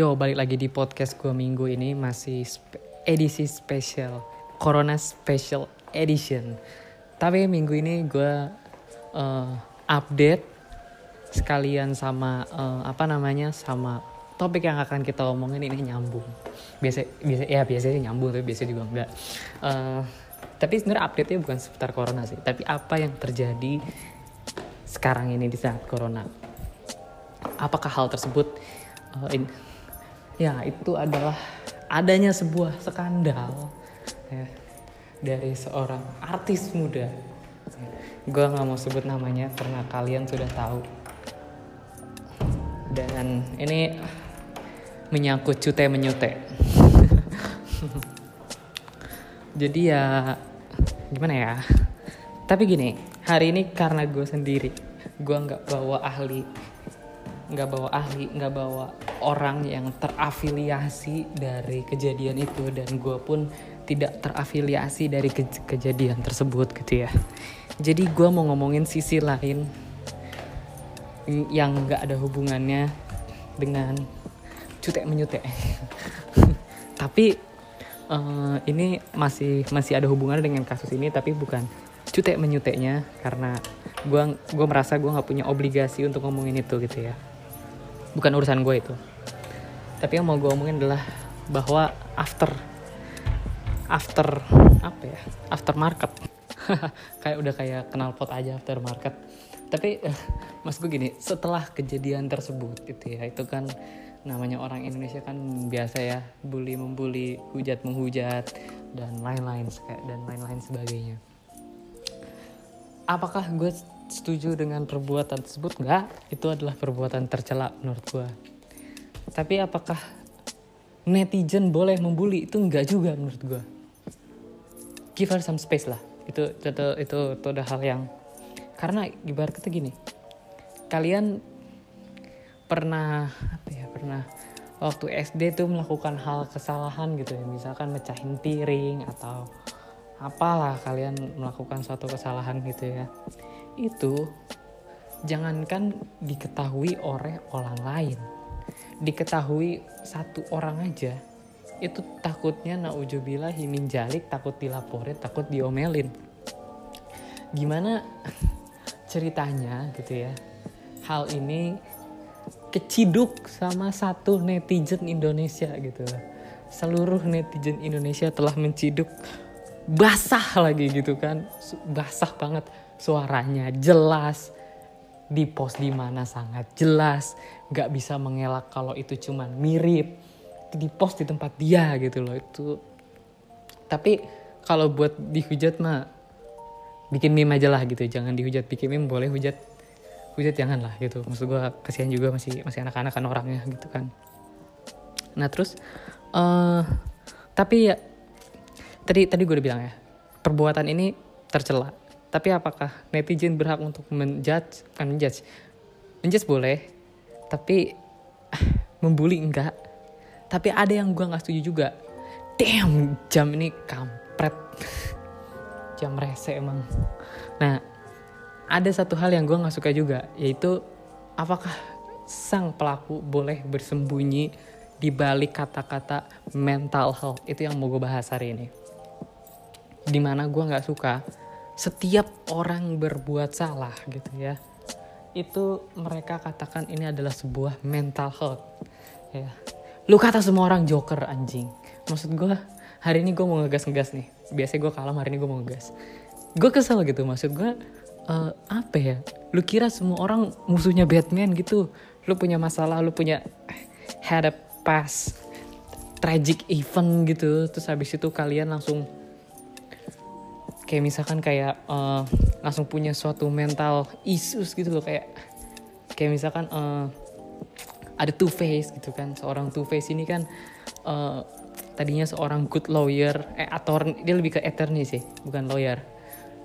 Yo, balik lagi di podcast gue minggu ini masih spe- edisi spesial Corona Special Edition. Tapi minggu ini gue uh, update sekalian sama uh, apa namanya sama topik yang akan kita omongin ini nyambung. Biasa biasa ya biasanya nyambung tapi biasa juga enggak. Uh, tapi sebenarnya update-nya bukan seputar corona sih, tapi apa yang terjadi sekarang ini di saat corona. Apakah hal tersebut uh, in, ya itu adalah adanya sebuah skandal ya, dari seorang artis muda. Gue nggak mau sebut namanya karena kalian sudah tahu. Dan ini menyangkut cute menyute. Jadi ya gimana ya? Tapi gini, hari ini karena gue sendiri, gue nggak bawa ahli, nggak bawa ahli, nggak bawa orang yang terafiliasi dari kejadian itu dan gue pun tidak terafiliasi dari ke kejadian tersebut gitu ya. Jadi gue mau ngomongin sisi lain yang nggak ada hubungannya dengan cutek menyutek. tapi uh, ini masih masih ada hubungannya dengan kasus ini tapi bukan cutek menyuteknya karena gue gua merasa gue nggak punya obligasi untuk ngomongin itu gitu ya bukan urusan gue itu. Tapi yang mau gue omongin adalah bahwa after after apa ya after market kayak udah kayak kenal pot aja after market tapi mas gue gini setelah kejadian tersebut gitu ya itu kan namanya orang Indonesia kan biasa ya bully membuli hujat menghujat dan lain-lain dan lain-lain sebagainya. Apakah gue setuju dengan perbuatan tersebut enggak itu adalah perbuatan tercela menurut gue tapi apakah netizen boleh membuli? Itu enggak juga menurut gue give her some space lah. Itu itu itu, itu udah hal yang karena ibarat kata gini kalian pernah apa ya pernah waktu SD tuh melakukan hal kesalahan gitu ya. Misalkan mecahin piring atau apalah kalian melakukan suatu kesalahan gitu ya itu jangankan diketahui oleh orang lain diketahui satu orang aja itu takutnya naujubillah himin jalik takut dilaporin takut diomelin. Gimana ceritanya gitu ya hal ini keciduk sama satu netizen Indonesia gitu. Seluruh netizen Indonesia telah menciduk basah lagi gitu kan. Basah banget suaranya jelas. Di post di mana sangat jelas nggak bisa mengelak kalau itu cuman mirip. Di post di tempat dia gitu loh itu. Tapi kalau buat dihujat mah bikin meme aja lah gitu. Jangan dihujat bikin meme boleh hujat. Hujat jangan lah gitu. Maksud gue kasihan juga masih masih anak-anak kan orangnya gitu kan. Nah terus uh, tapi ya tadi tadi gue udah bilang ya perbuatan ini tercela. Tapi apakah netizen berhak untuk menjudge? Kan menjudge. Menjudge boleh tapi membuli enggak. Tapi ada yang gue nggak setuju juga. Damn jam ini kampret. Jam rese emang. Nah ada satu hal yang gue nggak suka juga yaitu apakah sang pelaku boleh bersembunyi di balik kata-kata mental health? Itu yang mau gue bahas hari ini di mana gue nggak suka setiap orang berbuat salah gitu ya itu mereka katakan ini adalah sebuah mental health ya. Lu kata semua orang joker anjing. Maksud gue hari ini gue mau ngegas ngegas nih. Biasanya gue kalah hari ini gue mau ngegas. Gue kesel gitu maksud gue uh, apa ya? Lu kira semua orang musuhnya Batman gitu? Lu punya masalah lu punya had a past tragic event gitu terus habis itu kalian langsung kayak misalkan kayak uh, langsung punya suatu mental issues gitu loh kayak kayak misalkan uh, ada two face gitu kan. Seorang two face ini kan uh, tadinya seorang good lawyer eh atau dia lebih ke attorney sih bukan lawyer.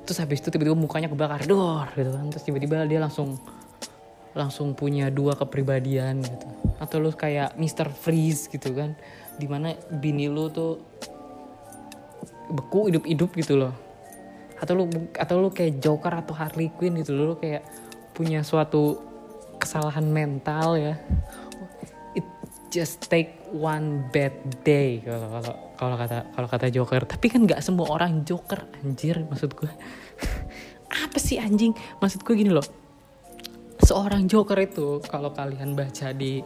Terus habis itu tiba-tiba mukanya kebakar dor gitu kan. Terus tiba-tiba dia langsung langsung punya dua kepribadian gitu. Atau lu kayak Mr. Freeze gitu kan di mana bini lu tuh beku hidup-hidup gitu loh atau lu atau lu kayak Joker atau Harley Quinn gitu lu kayak punya suatu kesalahan mental ya. It, just take one bad day kalau kalau kalau kata kalau kata Joker. Tapi kan nggak semua orang Joker anjir maksud gue apa sih anjing? Maksud gue gini loh. Seorang Joker itu kalau kalian baca di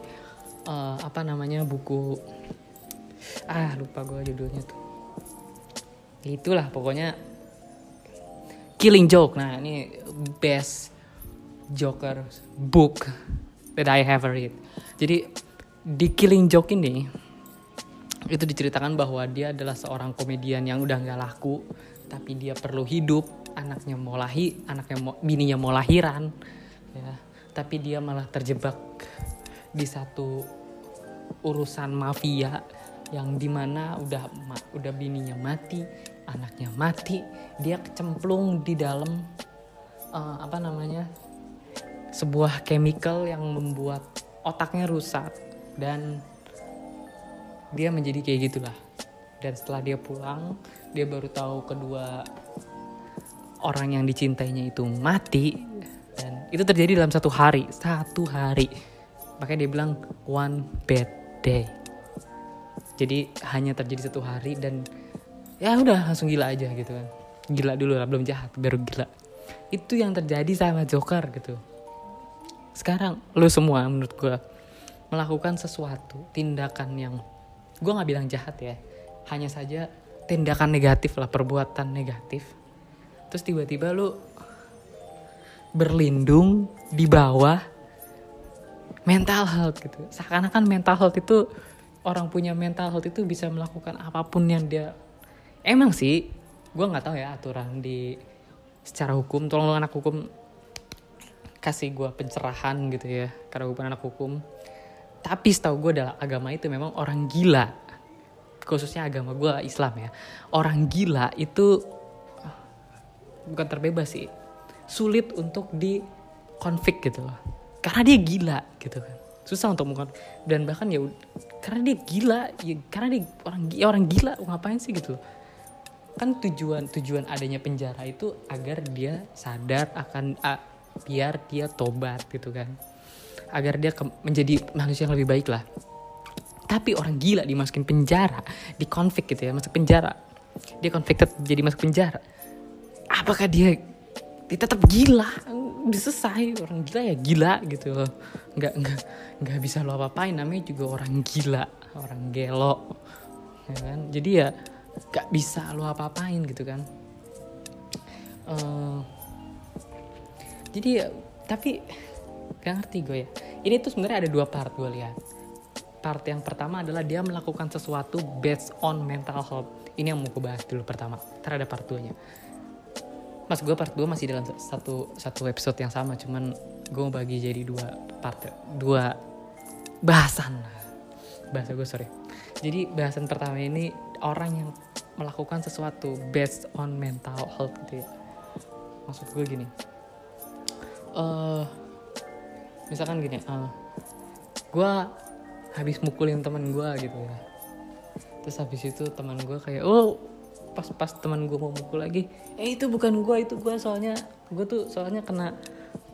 uh, apa namanya buku ah lupa gue judulnya tuh. Itulah pokoknya Killing Joke. Nah ini best Joker book that I have read. Jadi di Killing Joke ini itu diceritakan bahwa dia adalah seorang komedian yang udah nggak laku tapi dia perlu hidup. Anaknya mau lahir anaknya mau bininya mau lahiran ya. Tapi dia malah terjebak di satu urusan mafia yang di mana udah udah bininya mati anaknya mati dia kecemplung di dalam uh, apa namanya sebuah chemical yang membuat otaknya rusak dan dia menjadi kayak gitulah. Dan setelah dia pulang dia baru tahu kedua orang yang dicintainya itu mati dan itu terjadi dalam satu hari satu hari. Makanya dia bilang one bad day jadi hanya terjadi satu hari dan ya udah langsung gila aja gitu kan. Gila dulu lah belum jahat baru gila. Itu yang terjadi sama Joker gitu. Sekarang lu semua menurut gue melakukan sesuatu tindakan yang gue nggak bilang jahat ya. Hanya saja tindakan negatif lah perbuatan negatif. Terus tiba-tiba lu berlindung di bawah mental health gitu. Seakan-akan mental health itu orang punya mental health itu bisa melakukan apa pun yang dia emang sih gue nggak tahu ya aturan di secara hukum tolong anak hukum kasih gue pencerahan gitu ya karena gue anak hukum. Tapi setahu gue adalah agama itu memang orang gila khususnya agama gue Islam ya. Orang gila itu bukan terbebas sih sulit untuk di konflik gitu loh. Karena dia gila gitu kan susah untuk mengkon dan bahkan ya karena dia gila ya karena dia orang ya orang gila ngapain sih gitu? Kan tujuan tujuan adanya penjara itu agar dia sadar akan biar dia tobat gitu kan. Agar dia menjadi manusia yang lebih baik lah. Tapi orang gila dimasukin penjara di konflik gitu ya masuk penjara. Dia convicted jadi masuk penjara. Apakah dia dia tetap gila udah orang gila ya gila gitu. Loh nggak nggak nggak bisa lo apa-apain. Namanya juga orang gila orang gelo ya kan? Jadi ya nggak bisa lo apa-apain gitu kan. Uh, jadi ya tapi gak ngerti gue ya. Ini tuh sebenarnya ada dua part gue lihat. Part yang pertama adalah dia melakukan sesuatu based on mental health. Ini yang mau gue bahas dulu pertama ntar ada part 2 nya mas gue part 2 masih dalam satu satu episode yang sama cuman gue bagi jadi dua part dua bahasan. Bahasa gue sorry. Jadi bahasan pertama ini orang yang melakukan sesuatu based on mental health gitu ya. Maksud gue gini. Uh, misalkan gini uh, gue habis mukulin teman gue gitu ya. Terus habis itu teman gue kayak oh pas pas teman gue mau mukul lagi. Eh itu bukan gue itu gue soalnya gue tuh soalnya kena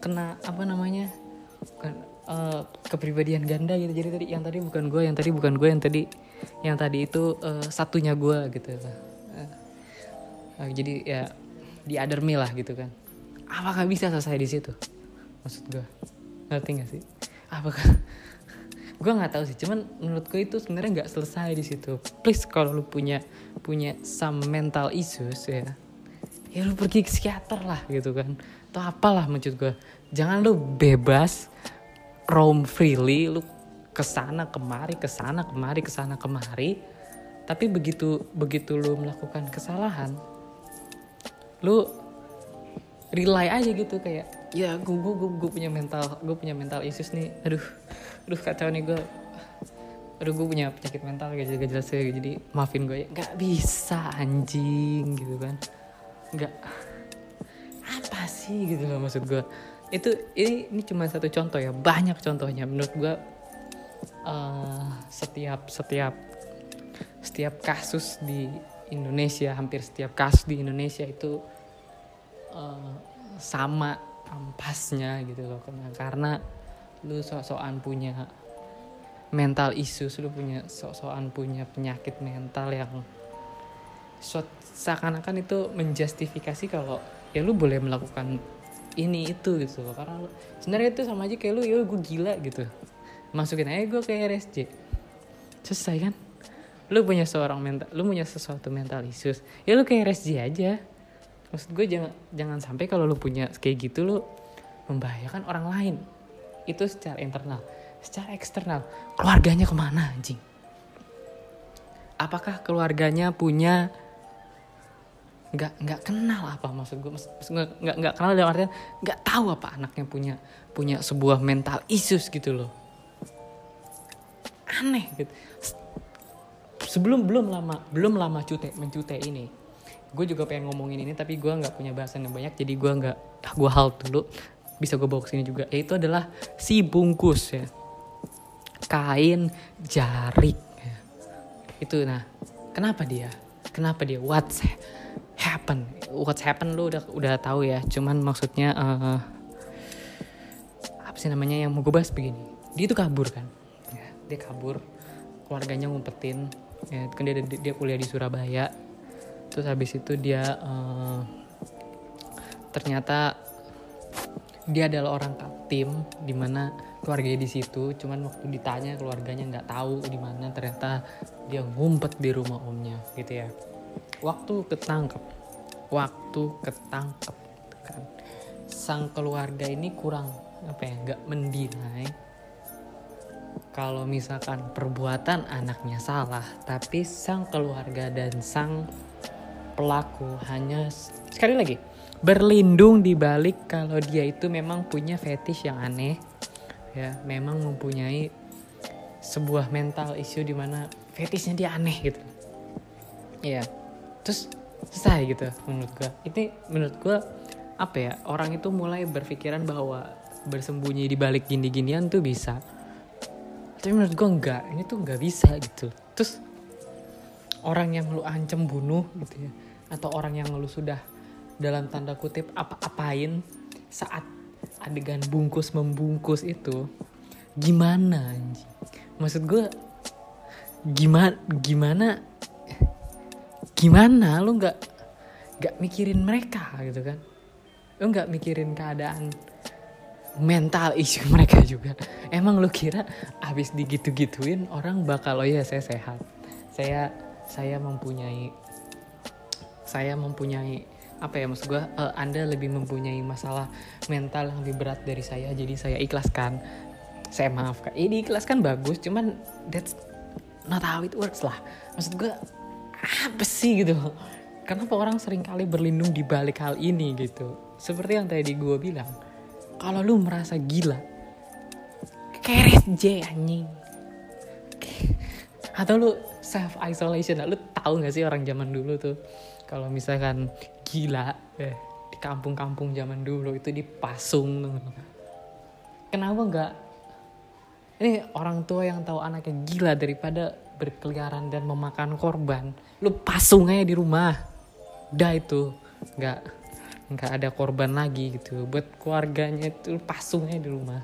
kena apa namanya bukan uh, kepribadian ganda gitu. Jadi tadi yang tadi bukan gue yang tadi bukan gue yang tadi yang tadi itu uh, satunya gue gitu. Uh, jadi ya di other me lah gitu kan. Apakah bisa selesai di situ? Maksud gue ngerti gak sih? Apakah gue nggak tahu sih cuman menurut gue itu sebenarnya nggak selesai di situ. Please kalau lu punya punya some mental issues ya ya lu pergi ke psikiater lah gitu kan. Atau apalah maksud gue jangan lu bebas roam freely lu ke sana kemari ke sana kemari ke sana kemari. Tapi begitu begitu lu melakukan kesalahan lu rely aja gitu kayak ya gue gue gue punya mental gue punya mental issues nih. Aduh aduh kacau nih gue aduh gue punya penyakit mental gak gak jelas ya. Jadi maafin gue ya. Nggak bisa anjing gitu kan. Nggak apa sih gitu loh maksud gue itu ini ini cuma satu contoh ya. Banyak contohnya. Menurut gue uh, setiap setiap setiap kasus di Indonesia hampir setiap kasus di Indonesia itu uh, sama ampasnya gitu loh karena karena lu sok-sokan punya mental issues lu punya sok-sokan punya penyakit mental yang so- seakan-akan itu menjustifikasi kalau ya lu boleh melakukan ini itu gitu loh. Karena lu- sebenarnya itu sama aja kayak lu ya gue gila gitu. Masukin aja gue ke RSJ selesai kan? Lu punya seorang mental lu punya sesuatu mental issues ya lu ke RSJ aja maksud gue jangan jangan sampai kalau lu punya kayak gitu lu membahayakan orang lain. Itu secara internal. Secara eksternal. Keluarganya ke mana anjing? Apakah keluarganya punya nggak nggak kenal apa maksud gue? Nggak nggak kenal dalam artian nggak tahu apa anaknya punya punya sebuah mental issues gitu loh. Aneh gitu. Sebelum belum lama belum lama cute mencute ini gue juga pengen ngomongin ini tapi gue nggak punya bahasan yang banyak jadi gue nggak ah, gue halt dulu. Bisa gue bawa ke sini juga. Yaitu adalah si bungkus ya. Kain jarik. Ya. itu nah kenapa dia? Kenapa dia? What's happen? What's happen lu udah udah tahu ya. Cuman maksudnya eh, apa sih namanya yang mau gue bahas begini? Dia itu kabur kan? Ya, dia kabur. Keluarganya ngumpetin. Ya, kan dia dia kuliah di Surabaya terus habis itu dia eh, ternyata dia adalah orang tim di mana keluarganya di situ. Cuman waktu ditanya keluarganya nggak tahu di mana ternyata dia ngumpet di rumah omnya gitu ya. Waktu ketangkep waktu ketangkep kan. Sang keluarga ini kurang apa ya nggak mendinai kalau misalkan perbuatan anaknya salah tapi sang keluarga dan sang pelaku hanya sekali lagi berlindung di balik kalau dia itu memang punya fetish yang aneh ya memang mempunyai sebuah mental issue di mana fetishnya dia aneh gitu. Ya terus selesai gitu menurut gua. Ini menurut gua apa ya orang itu mulai berpikiran bahwa bersembunyi di balik gini-ginian tuh bisa. Tapi menurut gua enggak ini tuh enggak bisa gitu. Terus orang yang lu ancam bunuh gitu ya atau orang yang lu sudah dalam tanda kutip apa-apain saat adegan bungkus membungkus itu gimana anjing? Maksud gue gimana gimana gimana lu nggak nggak mikirin mereka gitu kan? Lu nggak mikirin keadaan mental isu mereka juga. Emang lu kira abis digitu-gituin orang bakal oh ya saya sehat. Saya saya mempunyai saya mempunyai apa ya maksud gue eh, anda lebih mempunyai masalah mental yang lebih berat dari saya jadi saya ikhlaskan. Saya maafkan ini ikhlaskan bagus cuman that's not how it works lah. Maksud gue apa sih gitu? Kenapa orang sering kali berlindung di balik hal ini gitu? Seperti yang tadi gue bilang kalau lu merasa gila keret J anjing atau lu self isolation lu tahu nggak sih orang zaman dulu tuh? Kalau misalkan gila eh, di kampung-kampung zaman dulu itu dipasung tuh. kenapa nggak? Ini orang tua yang tahu anaknya gila daripada berkeliaran dan memakan korban. Lu pasung aja di rumah. Udah itu nggak nggak ada korban lagi gitu. Buat keluarganya itu pasung aja di rumah.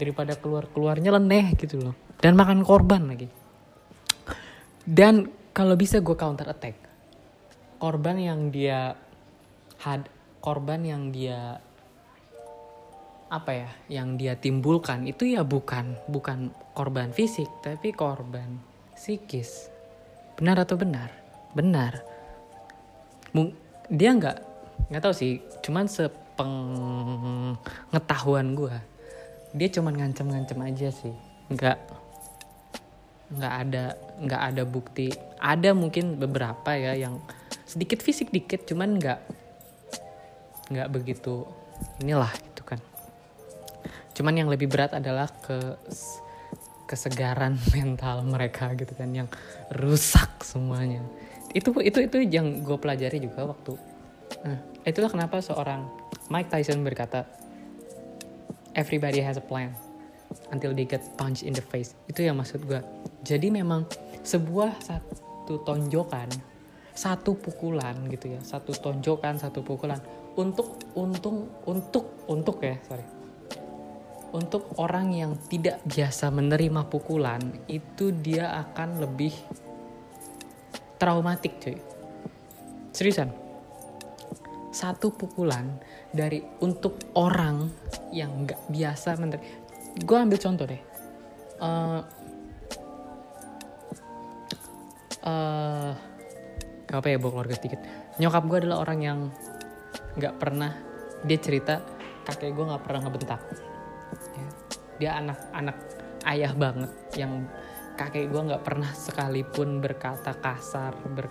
Daripada keluar keluarnya leneh gitu loh. Dan makan korban lagi dan kalau bisa gue counter attack. Korban yang dia had korban yang dia apa ya yang dia timbulkan itu ya bukan bukan korban fisik tapi korban psikis. Benar atau benar? Benar. Mung- dia nggak nggak tahu sih cuman sepengetahuan gue dia cuman ngancem-ngancem aja sih nggak nggak ada nggak ada bukti. Ada mungkin beberapa ya yang sedikit fisik dikit cuman nggak nggak begitu inilah gitu kan. Cuman yang lebih berat adalah ke kesegaran mental mereka gitu kan yang rusak semuanya. Itu itu itu yang gue pelajari juga waktu nah, itulah kenapa seorang Mike Tyson berkata everybody has a plan until they get punched in the face. Itu yang maksud gue jadi memang sebuah satu tonjokan satu pukulan gitu ya satu tonjokan satu pukulan. Untuk untung untuk untuk ya sorry. Untuk orang yang tidak biasa menerima pukulan itu dia akan lebih traumatik cuy. Seriusan? Satu pukulan dari untuk orang yang nggak biasa menerima. Gue ambil contoh deh. Uh, uh, gak apa ya bawa keluarga sedikit. Nyokap gue adalah orang yang nggak pernah dia cerita kakek gue nggak pernah ngebentak. Ya. dia anak-anak ayah banget yang kakek gue nggak pernah sekalipun berkata kasar ber,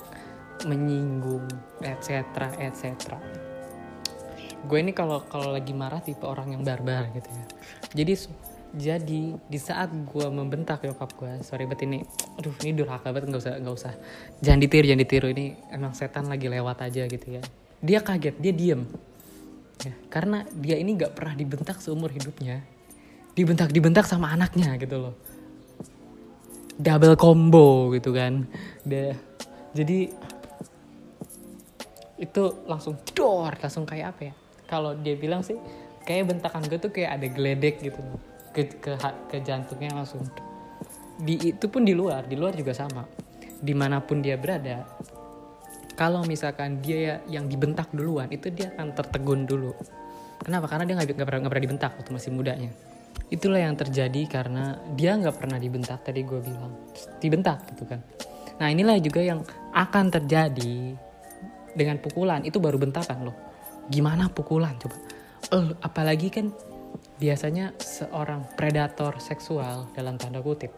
menyinggung etc etc gue ini kalau kalau lagi marah tipe orang yang barbar gitu ya. Jadi jadi di saat gue membentak nyokap gue sorry bet ini aduh ini durhaka banget nggak usah nggak usah. Jangan ditiru jangan ditiru ini emang setan lagi lewat aja gitu ya. Dia kaget dia diem. Ya, karena dia ini nggak pernah dibentak seumur hidupnya. Dibentak dibentak sama anaknya gitu loh. Double combo gitu kan. Dia jadi itu langsung dor langsung kayak apa ya? Kalau dia bilang sih kayak bentakan gue tuh kayak ada geledek gitu ke ke, ke jantungnya langsung. Di itu pun di luar di luar juga sama. Di mana pun dia berada kalau misalkan dia yang dibentak duluan itu dia akan tertegun dulu. Kenapa? Karena dia nggak pernah, pernah dibentak waktu masih mudanya. Itulah yang terjadi karena dia nggak pernah dibentak tadi gue bilang. Dibentak gitu kan. Nah inilah juga yang akan terjadi dengan pukulan. Itu baru bentakan loh. Gimana pukulan coba? Eh apalagi kan biasanya seorang predator seksual dalam tanda kutip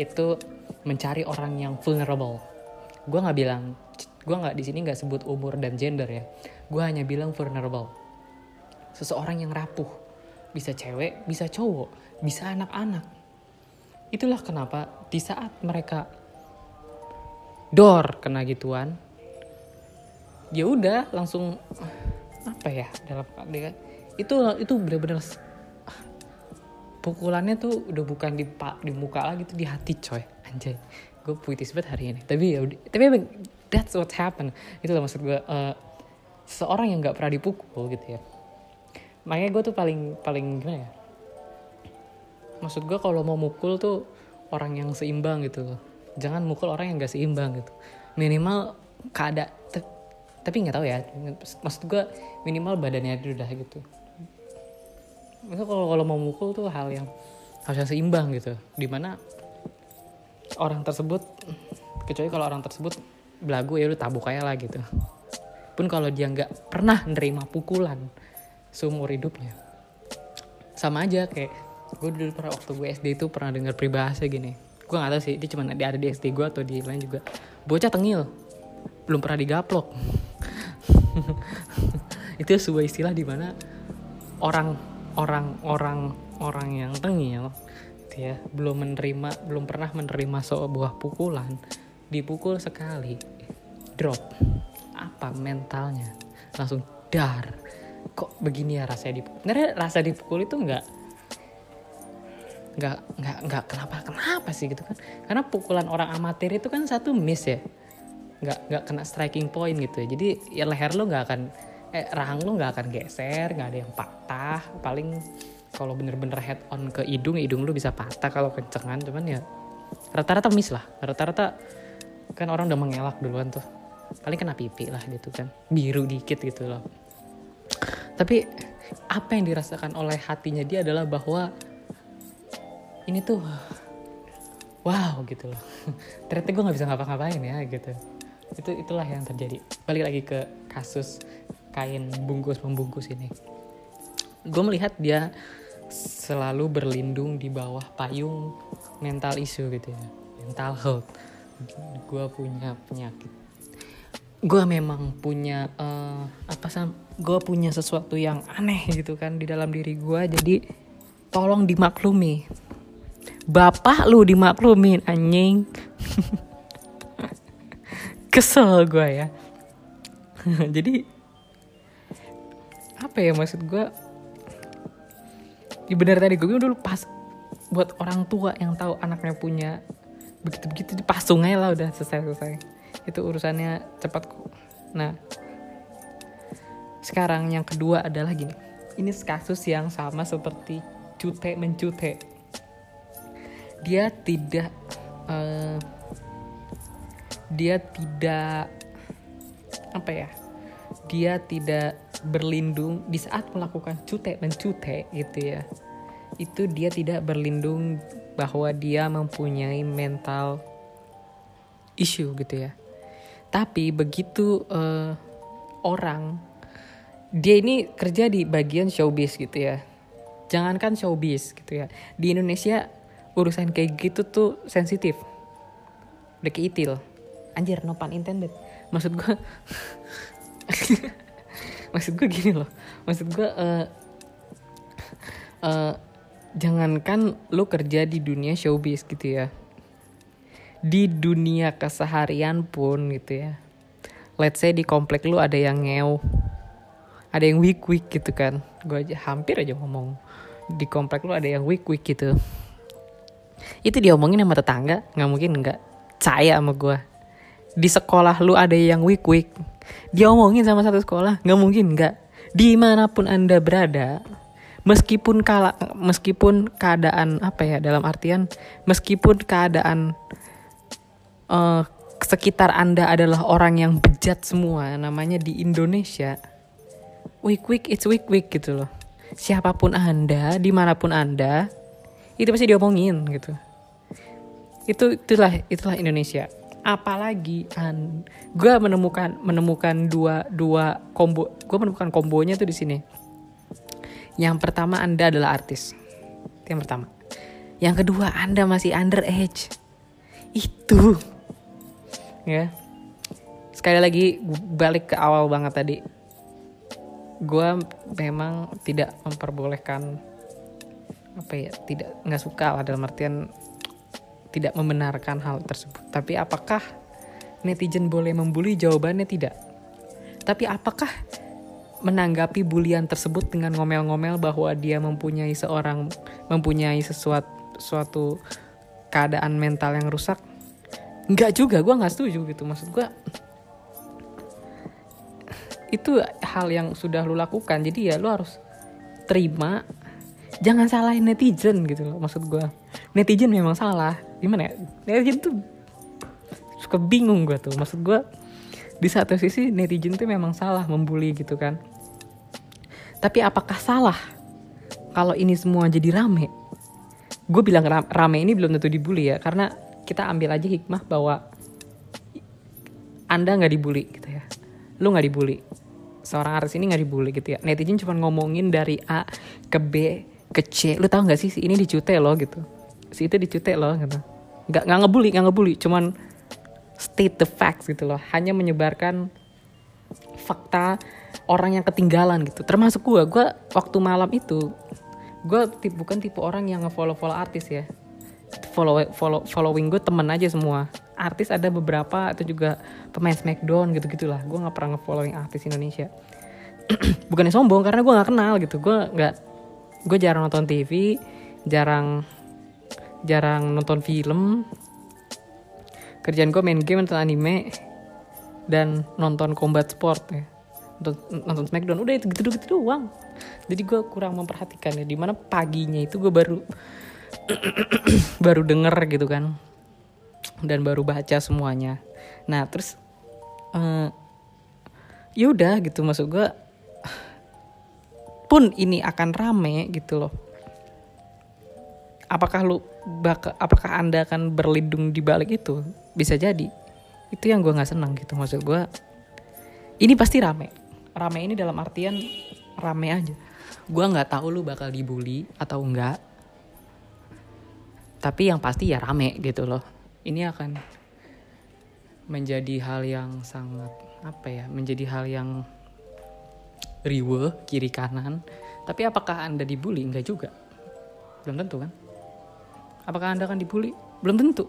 itu mencari orang yang vulnerable. Gue nggak bilang gue nggak di sini nggak sebut umur dan gender ya. Gue hanya bilang vulnerable. Seseorang yang rapuh. Bisa cewek bisa cowok bisa anak-anak. Itulah kenapa di saat mereka dor kena gituan ya udah langsung apa ya dalam itu itu benar-benar pukulannya tuh udah bukan di di muka lagi tuh di hati coy. Anjay gue puitis banget hari ini. Tapi ya tapi that's what happen itu lah maksud gue uh, seorang yang nggak pernah dipukul gitu ya. Makanya gue tuh paling paling gimana ya? Maksud gue kalau mau mukul tuh orang yang seimbang gitu jangan mukul orang yang gak seimbang gitu. Minimal keadaan tapi nggak tahu ya. Maksud gue minimal badannya udah gitu itu kalau kalau mau mukul tuh hal yang harus yang seimbang gitu. Di mana orang tersebut kecuali kalau orang tersebut belagu ya udah tabuk aja lah gitu. Pun kalau dia nggak pernah nerima pukulan seumur hidupnya sama aja kayak gue dulu pernah waktu gue SD itu pernah dengar peribahasa gini. Gue gak tahu sih dia cuma ada di SD gue atau di lain juga. Bocah tengil belum pernah digaplok. Itu sebuah istilah di mana orang orang orang yang tengil ya belum menerima belum pernah menerima sebuah pukulan dipukul sekali drop. Apa mentalnya? Langsung dar. Kok begini ya rasanya dipukul sebenarnya rasa dipukul itu enggak nggak nggak nggak kenapa kenapa sih gitu kan? Karena pukulan orang amatir itu kan satu miss ya. Nggak nggak kena striking point gitu ya. Jadi ya leher lo nggak akan eh rahang lo nggak akan geser nggak ada yang patah. Paling kalau bener-bener head on ke hidung hidung lo bisa patah kalau kencengan. Cuman ya rata-rata miss lah. Rata-rata kan orang udah mengelak duluan tuh. Paling kena pipi lah gitu kan. Biru dikit gitu loh. Tapi apa yang dirasakan oleh hatinya dia adalah bahwa ini tuh wow gitu loh. Ternyata gue nggak bisa ngapa-ngapain ya gitu. Itu itulah yang terjadi. Balik lagi ke kasus kain bungkus membungkus ini. Gue melihat dia selalu berlindung di bawah payung mental isu gitu ya. Mental health. Gue punya penyakit. Gue memang punya uh, apa sih gue punya sesuatu yang aneh gitu kan di dalam diri gue jadi tolong dimaklumi. Bapak lu dimaklumin anjing. Kesel gue ya. Jadi apa ya maksud gue di benar tadi gue dulu pas buat orang tua yang tahu anaknya punya begitu begitu dipasung aja lah udah selesai selesai itu urusannya cepat kok. Nah sekarang yang kedua adalah gini. Ini kasus yang sama seperti cute mencute. Dia tidak uh, dia tidak apa ya dia tidak berlindung di saat melakukan cute mencute gitu ya. Itu dia tidak berlindung bahwa dia mempunyai mental issue gitu ya. Tapi begitu uh, orang dia ini kerja di bagian showbiz gitu ya. Jangankan showbiz gitu ya. Di Indonesia urusan kayak gitu tuh sensitif. Udah keitil. Anjir no pun intended. Maksud gue maksud gue gini loh. Maksud gue uh, uh, jangankan lu kerja di dunia showbiz gitu ya. Di dunia keseharian pun gitu ya. Let's say di komplek lu ada yang ngeo ada yang weak weak gitu kan. Gue aja hampir aja ngomong di komplek lu ada yang weak weak gitu. Itu dia omongin sama tetangga nggak mungkin nggak saya sama gue di sekolah lu ada yang weak weak dia omongin sama satu sekolah? Nggak mungkin nggak. Di mana pun anda berada meskipun kala meskipun keadaan apa ya dalam artian meskipun keadaan uh, sekitar anda adalah orang yang bejat semua namanya di Indonesia week week it's week week gitu loh. Siapa pun anda di mana pun anda itu pasti diomongin gitu. Itu itulah itulah Indonesia apalagi an gue menemukan menemukan dua dua combo gue menemukan kombonya tuh di sini. Yang pertama anda adalah artis. Yang pertama. Yang kedua anda masih under age. Itu. Ya. Sekali lagi balik ke awal banget tadi. Gue memang tidak memperbolehkan apa ya tidak nggak suka lah dalam artian tidak membenarkan hal tersebut. Tapi apakah netizen boleh membuli? Jawabannya tidak. Tapi apakah menanggapi bulian tersebut dengan ngomel-ngomel bahwa dia mempunyai seorang mempunyai sesuatu suatu keadaan mental yang rusak? Enggak juga, gue nggak setuju gitu. Maksud gue itu hal yang sudah lu lakukan. Jadi ya lu harus terima jangan salahin netizen gitu loh maksud gue netizen memang salah gimana ya? Netizen tuh suka bingung gue tuh. Maksud gue di satu sisi netizen tuh memang salah membuli gitu kan. Tapi apakah salah kalau ini semua jadi rame? Gue bilang rame ini belum tentu dibully ya karena kita ambil aja hikmah bahwa anda nggak dibully gitu ya. Lu nggak dibully. Seorang artis ini nggak dibully gitu ya. Netizen cuma ngomongin dari A ke B ke C. Lu tau gak sih si ini dicute loh gitu. Si itu dicute loh gitu nggak nggak ngebully nggak ngebully. Cuman state the facts gitu loh. Hanya menyebarkan fakta orang yang ketinggalan gitu. Termasuk gue gue waktu malam itu gue tipe, bukan tipe orang yang ngefollow follow artis ya. Follow follow following gue temen aja semua. Artis ada beberapa atau juga pemain Smackdown gitu gitulah gue nggak pernah ngefollowing artis Indonesia. Bukannya sombong karena gue nggak kenal gitu. Gue nggak gue jarang nonton TV jarang jarang nonton film. Kerjaan gue main game nonton anime dan nonton combat sport ya. Nonton, nonton Smackdown. Udah itu gitu gitu doang. Jadi gue kurang memperhatikan ya di mana paginya itu gue baru baru denger gitu kan. Dan baru baca semuanya. Nah terus uh, ya udah gitu. Maksud gue pun ini akan rame gitu loh apakah lu bak apakah anda akan berlindung di balik itu? Bisa jadi. Itu yang gue nggak senang gitu maksud gue ini pasti rame. Rame ini dalam artian rame aja. Gue nggak tahu lu bakal dibully atau enggak. Tapi yang pasti ya rame gitu loh. Ini akan menjadi hal yang sangat apa ya menjadi hal yang riwe kiri kanan. Tapi apakah anda dibully? Enggak juga. Belum tentu kan apakah anda akan dibully? Belum tentu.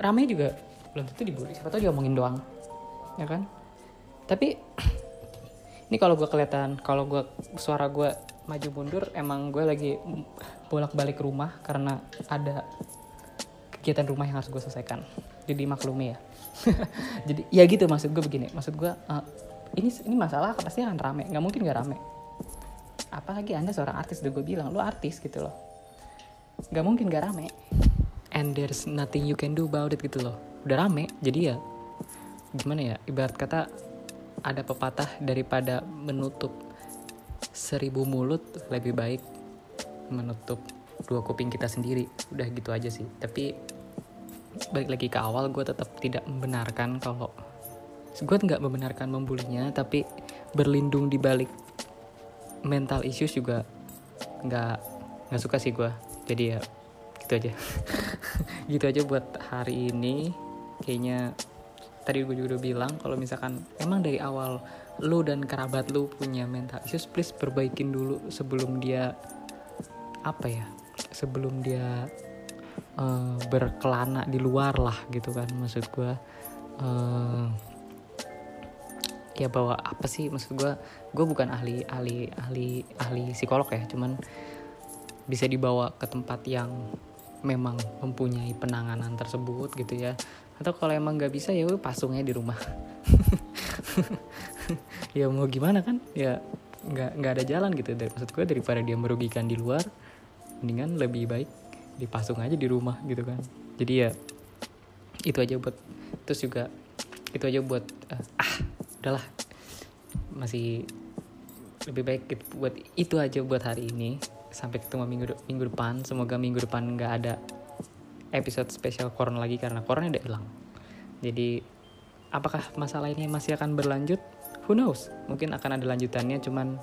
Ramai juga. Belum tentu dibully. Siapa tahu dia omongin doang. Ya kan? Tapi ini kalau gue kelihatan kalau gue suara gue maju mundur emang gue lagi bolak balik rumah karena ada kegiatan rumah yang harus gue selesaikan. Jadi maklumi ya. Jadi ya gitu maksud gue begini. Maksud gue uh, ini ini masalah pasti akan rame. Nggak mungkin nggak rame. Apalagi anda seorang artis udah gue bilang lu artis gitu loh nggak mungkin gak rame. And there's nothing you can do about it gitu loh. Udah rame jadi ya gimana ya? Ibarat kata ada pepatah daripada menutup seribu mulut lebih baik menutup dua kuping kita sendiri. Udah gitu aja sih. Tapi balik lagi ke awal gue tetap tidak membenarkan kalau gue nggak membenarkan membulinya tapi berlindung di balik mental issues juga nggak nggak suka sih gue jadi ya gitu aja. Gitu aja buat hari ini. Kayaknya tadi gue juga udah bilang kalau misalkan emang dari awal lu dan kerabat lu punya mental issues please perbaikin dulu sebelum dia apa ya sebelum dia uh, berkelana di luar lah gitu kan maksud gue uh, ya bawa apa sih? Maksud gue gue bukan ahli ahli ahli ahli psikolog ya cuman bisa dibawa ke tempat yang memang mempunyai penanganan tersebut gitu ya. Atau kalau emang nggak bisa ya pasungnya di rumah. Ya mau gimana kan? Ya nggak nggak ada jalan gitu. Dari maksud gue daripada dia merugikan di luar mendingan lebih baik dipasung aja di rumah gitu kan. Jadi ya itu aja buat terus juga itu aja buat uh, ah udahlah. Masih lebih baik gitu, buat itu aja buat hari ini sampai ketemu minggu de minggu depan. Semoga minggu depan nggak ada episode spesial corona lagi karena corona udah hilang. Jadi apakah masalah ini masih akan berlanjut? Who knows? Mungkin akan ada lanjutannya cuman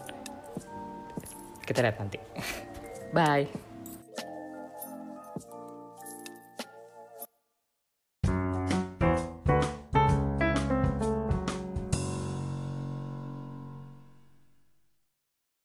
kita lihat nanti. Bye